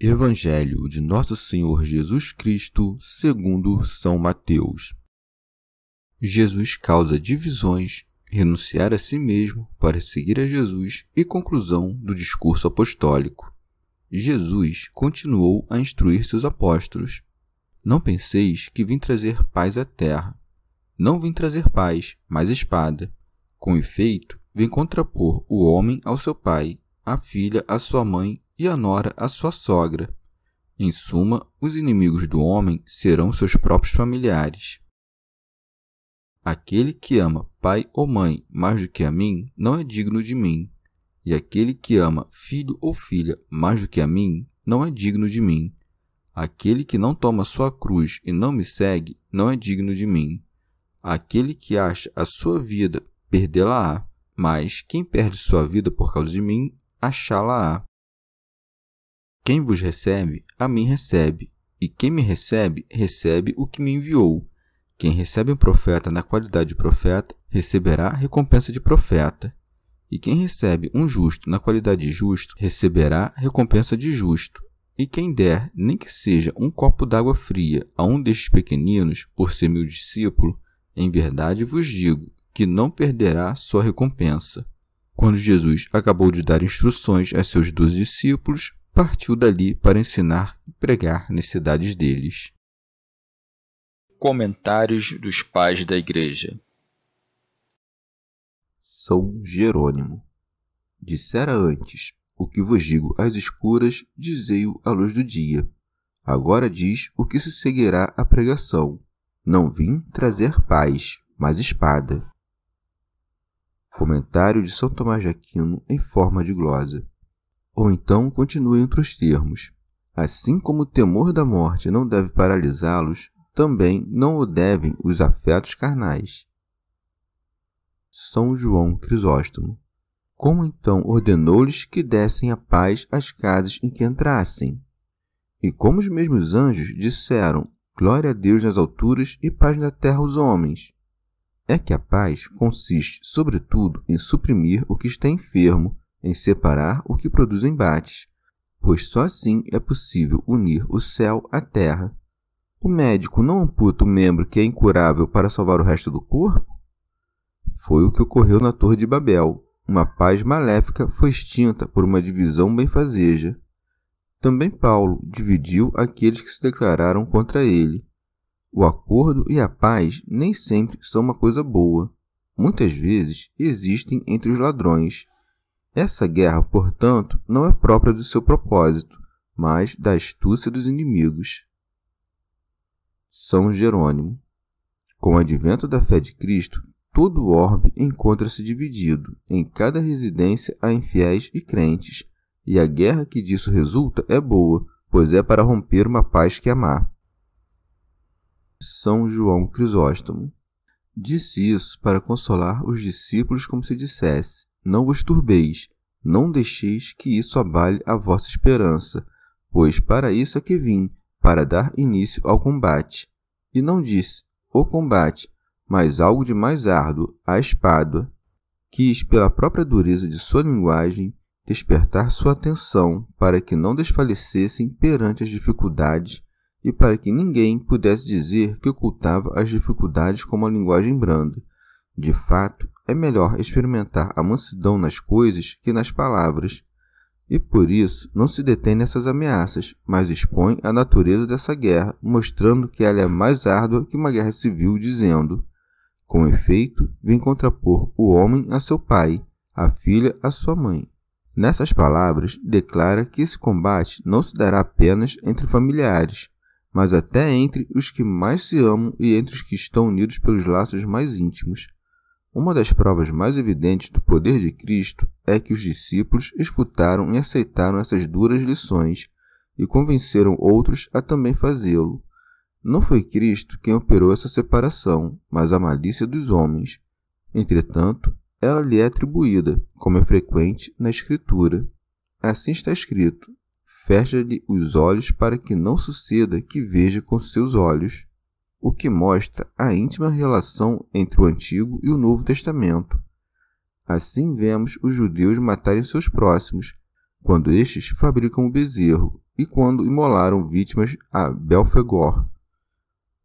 Evangelho de Nosso Senhor Jesus Cristo, segundo São Mateus. Jesus causa divisões, renunciar a si mesmo para seguir a Jesus e conclusão do discurso apostólico. Jesus continuou a instruir seus apóstolos: Não penseis que vim trazer paz à terra. Não vim trazer paz, mas espada. Com efeito, vim contrapor o homem ao seu pai, a filha à sua mãe e a nora a sua sogra. Em suma, os inimigos do homem serão seus próprios familiares. Aquele que ama pai ou mãe mais do que a mim não é digno de mim, e aquele que ama filho ou filha mais do que a mim não é digno de mim. Aquele que não toma sua cruz e não me segue não é digno de mim. Aquele que acha a sua vida, perdê-la-á, mas quem perde sua vida por causa de mim, achá-la-á. Quem vos recebe, a mim recebe, e quem me recebe, recebe o que me enviou. Quem recebe um profeta na qualidade de profeta, receberá recompensa de profeta. E quem recebe um justo na qualidade de justo, receberá recompensa de justo. E quem der, nem que seja um copo d'água fria a um destes pequeninos, por ser meu discípulo, em verdade vos digo que não perderá sua recompensa. Quando Jesus acabou de dar instruções a seus doze discípulos, partiu dali para ensinar e pregar nas cidades deles. Comentários dos Pais da Igreja São Jerônimo Dissera antes: O que vos digo às escuras, dizei-o à luz do dia. Agora diz o que se seguirá à pregação. Não vim trazer paz, mas espada. Comentário de São Tomás de Aquino em forma de glosa. Ou então continue entre os termos. Assim como o temor da morte não deve paralisá-los, também não o devem os afetos carnais. São João Crisóstomo. Como então ordenou-lhes que dessem a paz às casas em que entrassem? E como os mesmos anjos disseram: Glória a Deus nas alturas e paz na terra aos homens. É que a paz consiste, sobretudo, em suprimir o que está enfermo em separar o que produz embates, pois só assim é possível unir o céu à terra. O médico não amputa o membro que é incurável para salvar o resto do corpo? Foi o que ocorreu na Torre de Babel. Uma paz maléfica foi extinta por uma divisão benfazeja. Também Paulo dividiu aqueles que se declararam contra ele. O acordo e a paz nem sempre são uma coisa boa. Muitas vezes existem entre os ladrões, essa guerra, portanto, não é própria do seu propósito, mas da astúcia dos inimigos. São Jerônimo. Com o advento da fé de Cristo, todo o orbe encontra-se dividido. Em cada residência há infiéis e crentes, e a guerra que disso resulta é boa, pois é para romper uma paz que amar. São João Crisóstomo. Disse isso para consolar os discípulos como se dissesse: não vos turbeis, não deixeis que isso abale a vossa esperança, pois para isso é que vim, para dar início ao combate. E não disse o combate, mas algo de mais árduo, a espada. Quis, pela própria dureza de sua linguagem, despertar sua atenção para que não desfalecessem perante as dificuldades e para que ninguém pudesse dizer que ocultava as dificuldades com uma linguagem branda. De fato, é melhor experimentar a mansidão nas coisas que nas palavras. e por isso não se detém nessas ameaças, mas expõe a natureza dessa guerra, mostrando que ela é mais árdua que uma guerra civil, dizendo: Com efeito, vem contrapor o homem a seu pai, a filha a sua mãe. Nessas palavras, declara que esse combate não se dará apenas entre familiares, mas até entre os que mais se amam e entre os que estão unidos pelos laços mais íntimos. Uma das provas mais evidentes do poder de Cristo é que os discípulos escutaram e aceitaram essas duras lições e convenceram outros a também fazê-lo. Não foi Cristo quem operou essa separação, mas a malícia dos homens. Entretanto, ela lhe é atribuída, como é frequente na Escritura. Assim está escrito: Fecha-lhe os olhos para que não suceda que veja com seus olhos o que mostra a íntima relação entre o Antigo e o Novo Testamento. Assim vemos os judeus matarem seus próximos, quando estes fabricam o bezerro e quando imolaram vítimas a Belfegor.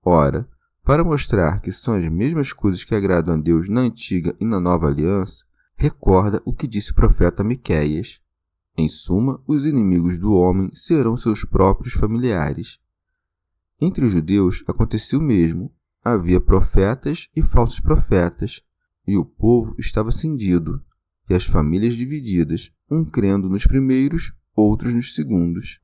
Ora, para mostrar que são as mesmas coisas que agradam a Deus na antiga e na nova aliança, recorda o que disse o profeta Miqueias. Em suma, os inimigos do homem serão seus próprios familiares. Entre os judeus acontecia o mesmo. Havia profetas e falsos profetas, e o povo estava cindido, e as famílias divididas, um crendo nos primeiros, outros nos segundos.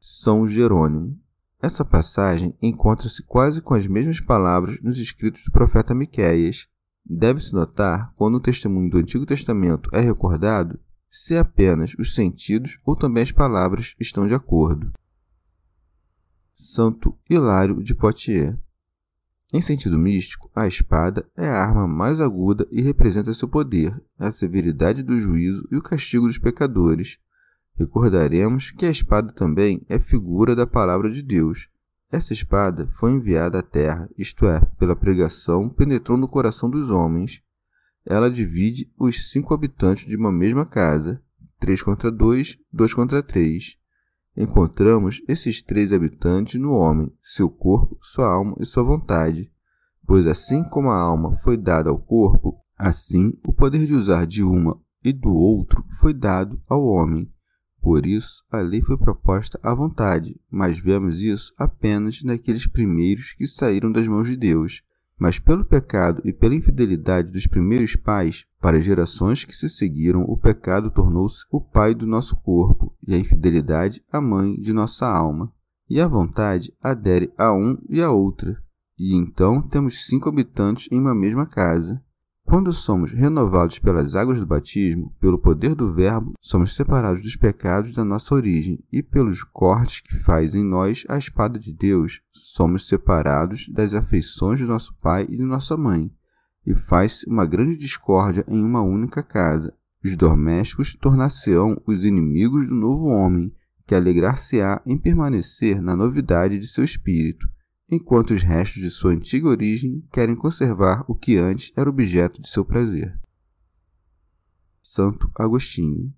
São Jerônimo. Essa passagem encontra-se quase com as mesmas palavras nos escritos do profeta Miqueias. Deve-se notar, quando o testemunho do Antigo Testamento é recordado, se apenas os sentidos ou também as palavras estão de acordo. Santo Hilário de Poitiers. Em sentido místico, a espada é a arma mais aguda e representa seu poder, a severidade do juízo e o castigo dos pecadores. Recordaremos que a espada também é figura da palavra de Deus. Essa espada foi enviada à terra, isto é, pela pregação, penetrou no coração dos homens. Ela divide os cinco habitantes de uma mesma casa, três contra dois, dois contra três encontramos esses três habitantes no homem, seu corpo, sua alma e sua vontade. Pois assim como a alma foi dada ao corpo, assim o poder de usar de uma e do outro foi dado ao homem. Por isso, a lei foi proposta à vontade, mas vemos isso apenas naqueles primeiros que saíram das mãos de Deus. Mas pelo pecado e pela infidelidade dos primeiros pais, para as gerações que se seguiram, o pecado tornou-se o pai do nosso corpo, e a infidelidade a mãe de nossa alma. E a vontade adere a um e a outra. E então temos cinco habitantes em uma mesma casa. Quando somos renovados pelas águas do batismo, pelo poder do Verbo, somos separados dos pecados da nossa origem e pelos cortes que faz em nós a espada de Deus, somos separados das afeições do nosso pai e de nossa mãe, e faz-se uma grande discórdia em uma única casa. Os domésticos tornar-se-ão os inimigos do novo homem, que alegrar-se-á em permanecer na novidade de seu espírito enquanto os restos de sua antiga origem querem conservar o que antes era objeto de seu prazer. Santo Agostinho.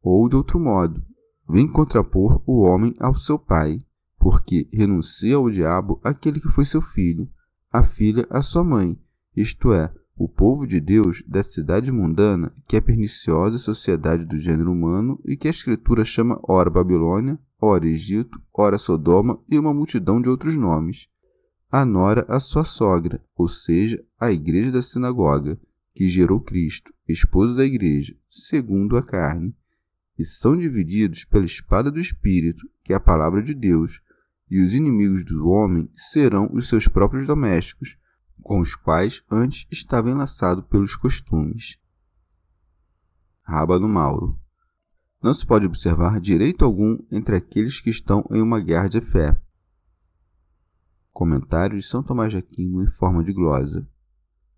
Ou, de outro modo, vem contrapor o homem ao seu pai, porque renuncia ao diabo aquele que foi seu filho, a filha a sua mãe, isto é, o povo de Deus da cidade mundana, que é perniciosa sociedade do gênero humano e que a Escritura chama ora Babilônia, ora Egito, ora Sodoma e uma multidão de outros nomes. A nora a sua sogra, ou seja, a igreja da sinagoga, que gerou Cristo, esposo da igreja, segundo a carne, e são divididos pela espada do Espírito, que é a palavra de Deus, e os inimigos do homem serão os seus próprios domésticos, com os quais antes estava enlaçado pelos costumes. Rábano Mauro não se pode observar direito algum entre aqueles que estão em uma guerra de fé. Comentário de São Tomás de Aquino em forma de glosa.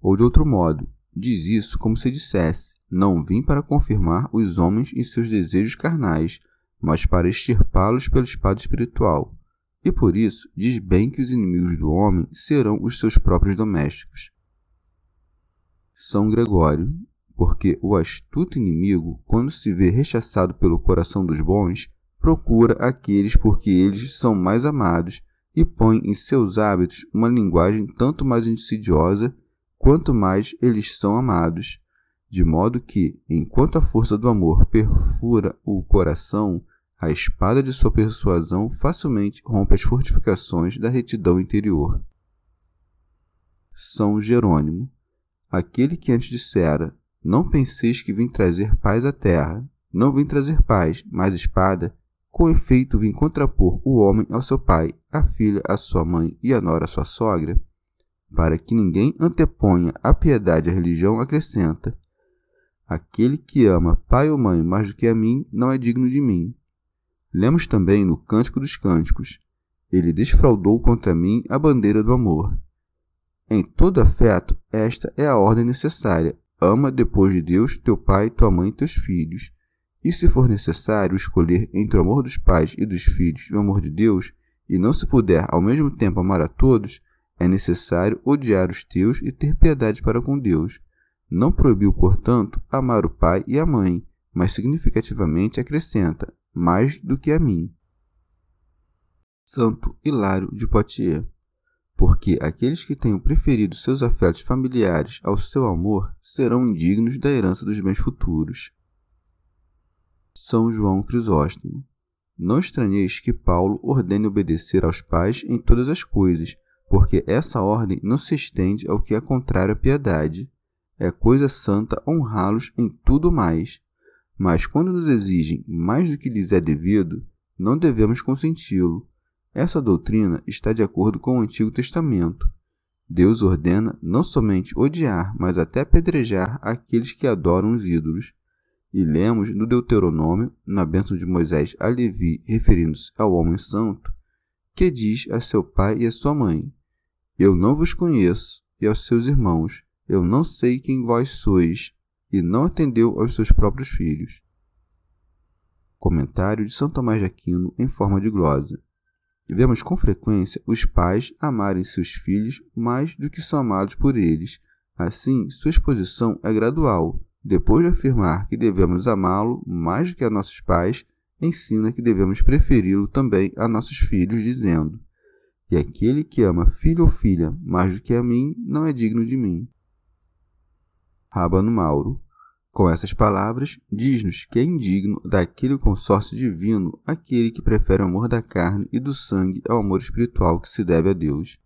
Ou de outro modo, diz isso como se dissesse: Não vim para confirmar os homens em seus desejos carnais, mas para extirpá-los pela espada espiritual. E por isso diz bem que os inimigos do homem serão os seus próprios domésticos. São Gregório, porque o astuto inimigo, quando se vê rechaçado pelo coração dos bons, procura aqueles porque eles são mais amados e põe em seus hábitos uma linguagem tanto mais insidiosa quanto mais eles são amados. de modo que, enquanto a força do amor perfura o coração, a espada de sua persuasão facilmente rompe as fortificações da retidão interior. São Jerônimo, aquele que antes dissera: Não penseis que vim trazer paz à terra, não vim trazer paz, mas espada, com efeito vim contrapor o homem ao seu pai, a filha à sua mãe e a nora à sua sogra, para que ninguém anteponha a piedade à religião, acrescenta: Aquele que ama pai ou mãe mais do que a mim não é digno de mim. Lemos também no Cântico dos Cânticos: Ele desfraudou contra mim a bandeira do amor. Em todo afeto, esta é a ordem necessária: ama depois de Deus teu pai, tua mãe e teus filhos. E se for necessário escolher entre o amor dos pais e dos filhos e o amor de Deus, e não se puder ao mesmo tempo amar a todos, é necessário odiar os teus e ter piedade para com Deus não proibiu, portanto, amar o pai e a mãe, mas significativamente acrescenta, mais do que a mim. Santo Hilário de Poitiers. Porque aqueles que tenham preferido seus afetos familiares ao seu amor serão indignos da herança dos bens futuros. São João Crisóstomo. Não estranheis que Paulo ordene obedecer aos pais em todas as coisas, porque essa ordem não se estende ao que é contrário à piedade é coisa santa honrá-los em tudo mais. Mas quando nos exigem mais do que lhes é devido, não devemos consenti-lo. Essa doutrina está de acordo com o Antigo Testamento. Deus ordena não somente odiar, mas até apedrejar aqueles que adoram os ídolos. E lemos no Deuteronômio, na bênção de Moisés a Levi, referindo-se ao homem santo, que diz a seu pai e a sua mãe: Eu não vos conheço, e aos seus irmãos, eu não sei quem vós sois, e não atendeu aos seus próprios filhos. Comentário de São Tomás de Aquino em forma de glosa. Vemos com frequência os pais amarem seus filhos mais do que são amados por eles. Assim, sua exposição é gradual. Depois de afirmar que devemos amá-lo mais do que a nossos pais, ensina que devemos preferi-lo também a nossos filhos, dizendo: E aquele que ama filho ou filha mais do que a mim não é digno de mim. Rábano Mauro. Com essas palavras, diz-nos que é indigno daquele consórcio divino aquele que prefere o amor da carne e do sangue ao amor espiritual que se deve a Deus.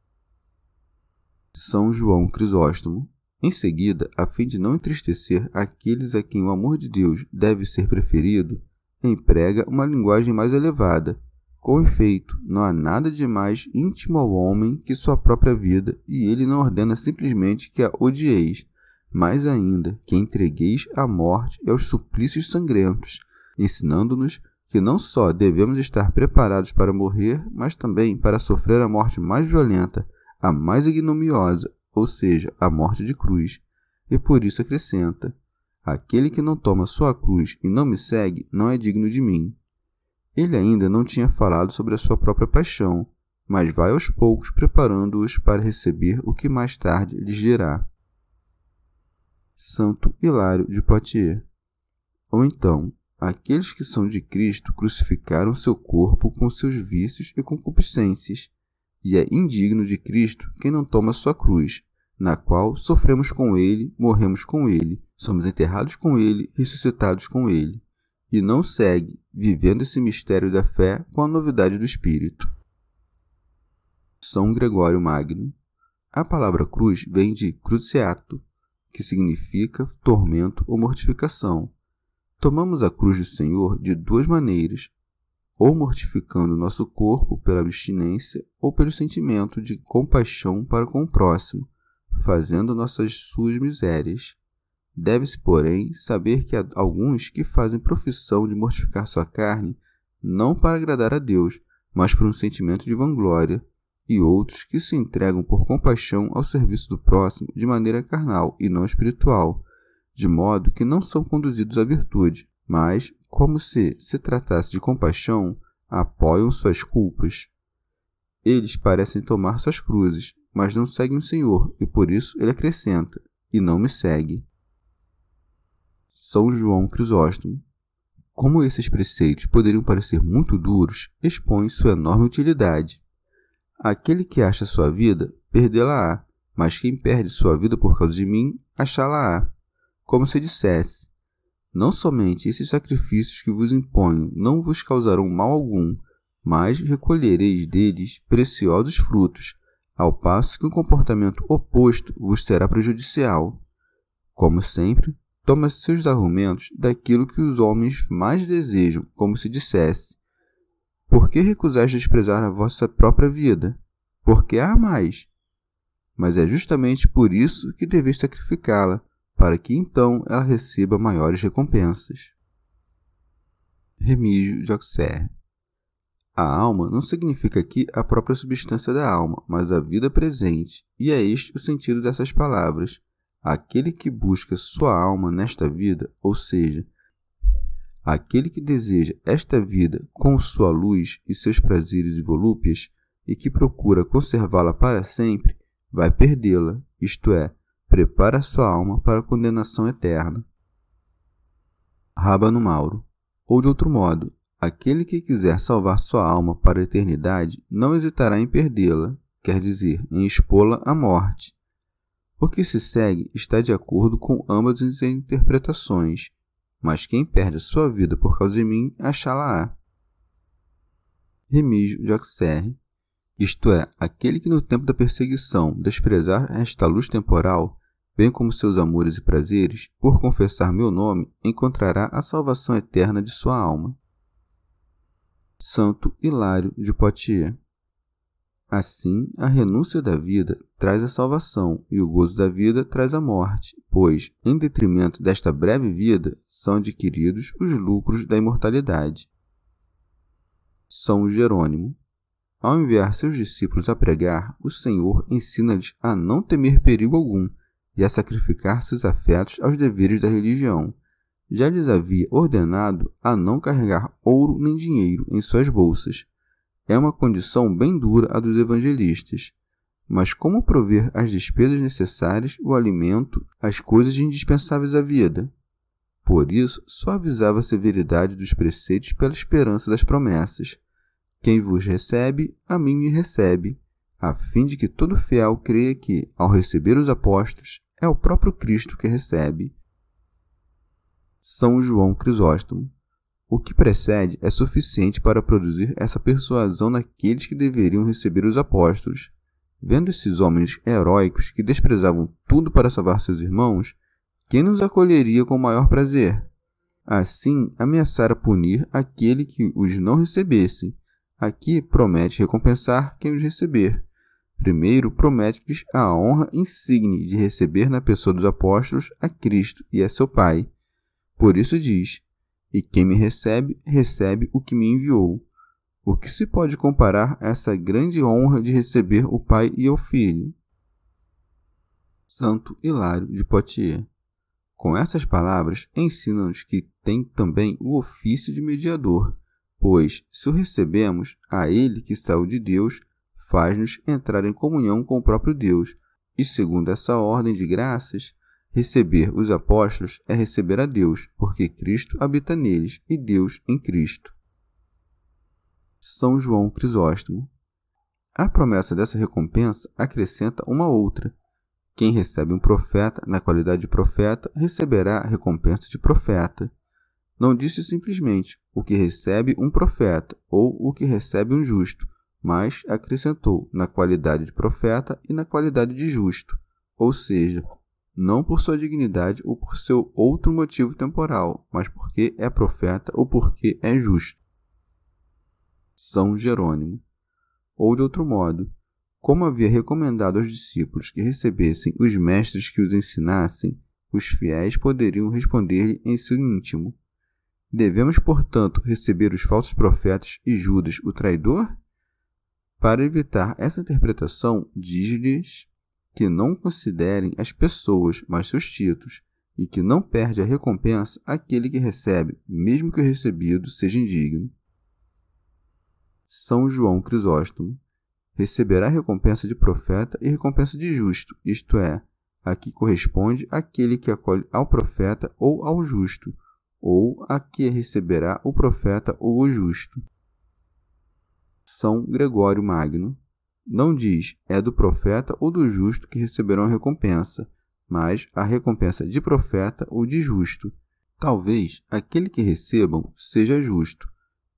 São João Crisóstomo. Em seguida, a fim de não entristecer aqueles a quem o amor de Deus deve ser preferido, emprega uma linguagem mais elevada. Com efeito, não há nada de mais íntimo ao homem que sua própria vida, e ele não ordena simplesmente que a odieis, mais ainda que entregueis à morte e aos suplícios sangrentos, ensinando-nos que não só devemos estar preparados para morrer, mas também para sofrer a morte mais violenta, a mais ignomiosa, ou seja, a morte de cruz. E por isso acrescenta: Aquele que não toma sua cruz e não me segue não é digno de mim. Ele ainda não tinha falado sobre a sua própria paixão, mas vai aos poucos preparando-os para receber o que mais tarde lhes dirá. Santo Hilário de Poitiers. Ou então, aqueles que são de Cristo crucificaram seu corpo com seus vícios e concupiscências, e é indigno de Cristo quem não toma sua cruz, na qual sofremos com ele, morremos com ele, somos enterrados com ele, ressuscitados com ele, e não segue, vivendo esse mistério da fé com a novidade do Espírito. São Gregório Magno. A palavra cruz vem de cruciato, que significa tormento ou mortificação. Tomamos a cruz do Senhor de duas maneiras, ou mortificando nosso corpo pela abstinência ou pelo sentimento de compaixão para com o próximo, fazendo nossas suas misérias. Deve-se, porém, saber que há alguns que fazem profissão de mortificar sua carne, não para agradar a Deus, mas por um sentimento de vanglória, e outros que se entregam por compaixão ao serviço do próximo de maneira carnal e não espiritual, de modo que não são conduzidos à virtude, mas, como se se tratasse de compaixão, apoiam suas culpas. Eles parecem tomar suas cruzes, mas não seguem o Senhor, e por isso ele acrescenta: E não me segue. São João Crisóstomo. Como esses preceitos poderiam parecer muito duros, expõe sua enorme utilidade. Aquele que acha sua vida, perdê-la-á, mas quem perde sua vida por causa de mim, achá-la-á. como se dissesse: Não somente esses sacrifícios que vos imponho não vos causarão mal algum, mas recolhereis deles preciosos frutos, ao passo que um comportamento oposto vos será prejudicial. Como sempre, toma seus argumentos daquilo que os homens mais desejam, como se dissesse: Por que recusais desprezar a vossa própria vida? Por que a amais? Mas é justamente por isso que deveis sacrificá-la, para que então ela receba maiores recompensas. Remígio de Auxerre A alma não significa aqui a própria substância da alma, mas a vida presente, e é este o sentido dessas palavras Aquele que busca sua alma nesta vida, ou seja, aquele que deseja esta vida com sua luz e seus prazeres e volúpias, e que procura conservá-la para sempre, vai perdê-la, isto é, prepara sua alma para a condenação eterna. Rábano Mauro. Ou de outro modo, aquele que quiser salvar sua alma para a eternidade não hesitará em perdê-la, quer dizer, em expô-la à morte, o que se segue está de acordo com ambas as interpretações, mas quem perde sua vida por causa de mim, achá-la-á. Remígio de Auxerre, isto é, aquele que no tempo da perseguição desprezar esta luz temporal, bem como seus amores e prazeres, por confessar meu nome, encontrará a salvação eterna de sua alma. Santo Hilário de Poitiers Assim, a renúncia da vida traz a salvação e o gozo da vida traz a morte, pois, em detrimento desta breve vida, são adquiridos os lucros da imortalidade. São Jerônimo. Ao enviar seus discípulos a pregar, o Senhor ensina-lhes a não temer perigo algum e a sacrificar seus afetos aos deveres da religião. Já lhes havia ordenado a não carregar ouro nem dinheiro em suas bolsas, é uma condição bem dura a dos evangelistas. Mas como prover as despesas necessárias, o alimento, as coisas indispensáveis à vida? Por isso, só avisava a severidade dos preceitos pela esperança das promessas. Quem vos recebe, a mim me recebe, a fim de que todo fiel creia que, ao receber os apóstolos, é o próprio Cristo que recebe. São João Crisóstomo o que precede é suficiente para produzir essa persuasão naqueles que deveriam receber os apóstolos. Vendo esses homens heróicos que desprezavam tudo para salvar seus irmãos, quem nos acolheria com maior prazer? Assim, ameaçara punir aquele que os não recebesse. Aqui promete recompensar quem os receber. Primeiro, promete-lhes a honra insigne de receber na pessoa dos apóstolos a Cristo e a seu Pai. Por isso diz: e quem me recebe, recebe o que me enviou. O que se pode comparar a essa grande honra de receber o Pai e o Filho? Santo Hilário de Poitiers. Com essas palavras, ensina-nos que tem também o ofício de mediador, pois, se o recebemos, a ele que saiu de Deus, faz-nos entrar em comunhão com o próprio Deus, e segundo essa ordem de graças, Receber os apóstolos é receber a Deus, porque Cristo habita neles e Deus em Cristo. São João Crisóstomo. A promessa dessa recompensa acrescenta uma outra. Quem recebe um profeta na qualidade de profeta receberá a recompensa de profeta. Não disse simplesmente o que recebe um profeta ou o que recebe um justo, mas acrescentou na qualidade de profeta e na qualidade de justo, ou seja, não por sua dignidade ou por seu outro motivo temporal, mas porque é profeta ou porque é justo. São Jerônimo. Ou de outro modo, como havia recomendado aos discípulos que recebessem os mestres que os ensinassem, os fiéis poderiam responder-lhe em seu íntimo: Devemos, portanto, receber os falsos profetas e Judas, o traidor? Para evitar essa interpretação, diz-lhes que não considerem as pessoas, mas seus títulos, e que não perde a recompensa aquele que recebe, mesmo que o recebido seja indigno. São João Crisóstomo receberá recompensa de profeta e recompensa de justo, isto é, a que corresponde aquele que acolhe ao profeta ou ao justo, ou a que receberá o profeta ou o justo. São Gregório Magno não diz é do profeta ou do justo que receberão recompensa, mas a recompensa de profeta ou de justo. Talvez aquele que recebam seja justo.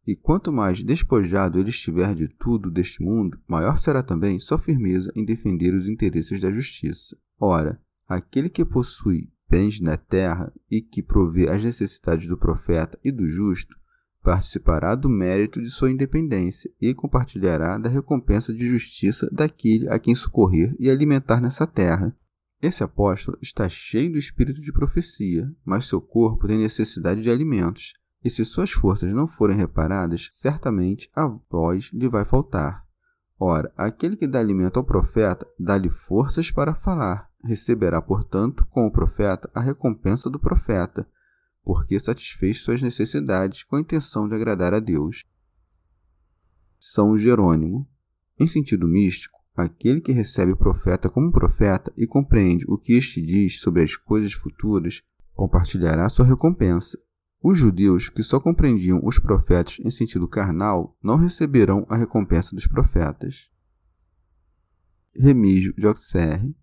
E quanto mais despojado ele estiver de tudo deste mundo, maior será também sua firmeza em defender os interesses da justiça. Ora, aquele que possui bens na terra e que provê as necessidades do profeta e do justo, participará do mérito de sua independência e compartilhará da recompensa de justiça daquele a quem socorrer e alimentar nessa terra. Esse apóstolo está cheio do espírito de profecia, mas seu corpo tem necessidade de alimentos, e se suas forças não forem reparadas, certamente a voz lhe vai faltar. Ora, aquele que dá alimento ao profeta, dá-lhe forças para falar, receberá, portanto, com o profeta, a recompensa do profeta, porque satisfez suas necessidades com a intenção de agradar a Deus. São Jerônimo. Em sentido místico, aquele que recebe o profeta como profeta e compreende o que este diz sobre as coisas futuras, compartilhará sua recompensa. Os judeus que só compreendiam os profetas em sentido carnal não receberão a recompensa dos profetas. Remígio de Auxerre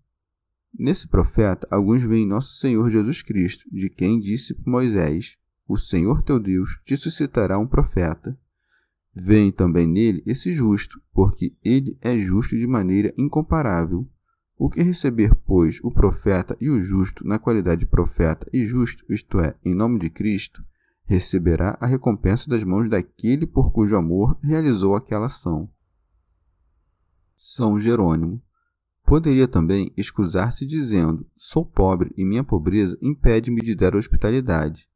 Nesse profeta, alguns veem nosso Senhor Jesus Cristo, de quem disse Moisés: O Senhor teu Deus te suscitará um profeta. Veem também nele esse justo, porque ele é justo de maneira incomparável. O que receber, pois, o profeta e o justo na qualidade de profeta e justo, isto é, em nome de Cristo, receberá a recompensa das mãos daquele por cujo amor realizou aquela ação. São Jerônimo Poderia também excusar-se dizendo: Sou pobre e minha pobreza impede-me de dar hospitalidade.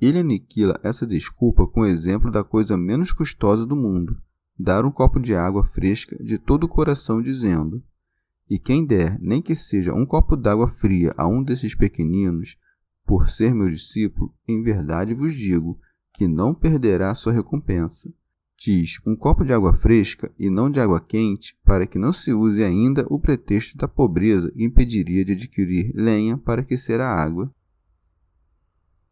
Ele aniquila essa desculpa com o exemplo da coisa menos custosa do mundo: dar um copo de água fresca de todo o coração, dizendo: E quem der, nem que seja um copo d'água fria a um desses pequeninos, por ser meu discípulo, em verdade vos digo que não perderá sua recompensa diz um copo de água fresca e não de água quente, para que não se use ainda o pretexto da pobreza que impediria de adquirir lenha para aquecer a água.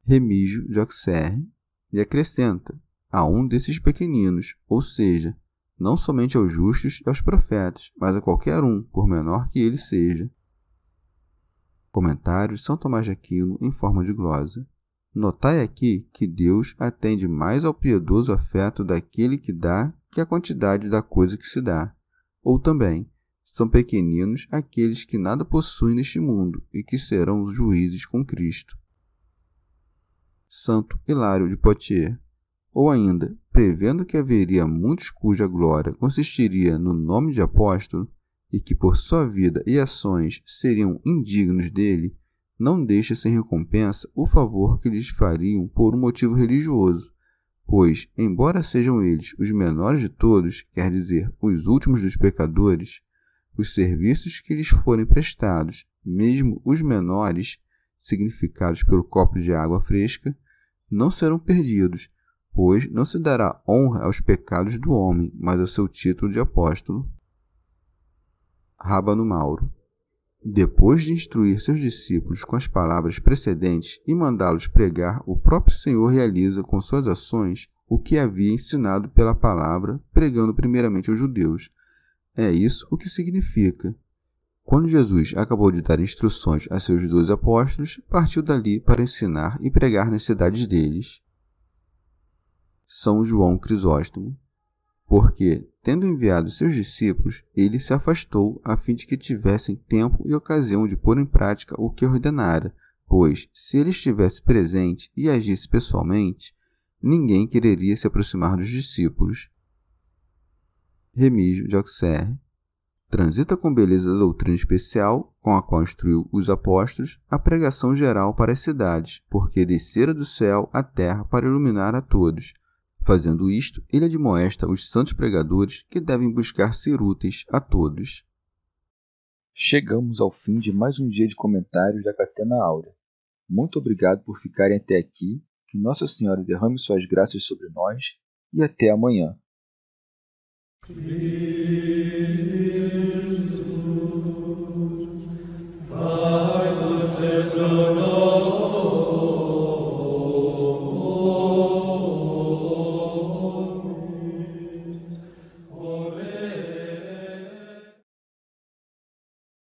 Remígio de Auxerre e acrescenta a um desses pequeninos, ou seja, não somente aos justos e aos profetas, mas a qualquer um, por menor que ele seja. Comentário de São Tomás de Aquino em forma de glosa. Notai aqui que Deus atende mais ao piedoso afeto daquele que dá que à quantidade da coisa que se dá. Ou também, são pequeninos aqueles que nada possuem neste mundo e que serão os juízes com Cristo. Santo Hilário de Poitiers. Ou ainda, prevendo que haveria muitos cuja glória consistiria no nome de apóstolo, e que por sua vida e ações seriam indignos dele, não deixa sem recompensa o favor que lhes fariam por um motivo religioso, pois, embora sejam eles os menores de todos, quer dizer, os últimos dos pecadores, os serviços que lhes forem prestados, mesmo os menores, significados pelo copo de água fresca, não serão perdidos, pois não se dará honra aos pecados do homem, mas ao seu título de apóstolo. Rábano Mauro depois de instruir seus discípulos com as palavras precedentes e mandá-los pregar, o próprio Senhor realiza com suas ações o que havia ensinado pela palavra, pregando primeiramente aos judeus. É isso o que significa. Quando Jesus acabou de dar instruções a seus dois apóstolos, partiu dali para ensinar e pregar nas cidades deles. São João Crisóstomo porque, tendo enviado seus discípulos, ele se afastou a fim de que tivessem tempo e ocasião de pôr em prática o que ordenara, pois, se ele estivesse presente e agisse pessoalmente, ninguém quereria se aproximar dos discípulos. Remígio de Auxerre. Transita com beleza da doutrina especial, com a qual instruiu os apóstolos, a pregação geral para as cidades, porque descera do céu à terra para iluminar a todos, Fazendo isto, ele admoesta os santos pregadores que devem buscar ser úteis a todos. Chegamos ao fim de mais um dia de comentários da Catena Áurea. Muito obrigado por ficarem até aqui, que Nossa Senhora derrame suas graças sobre nós e até amanhã. Vai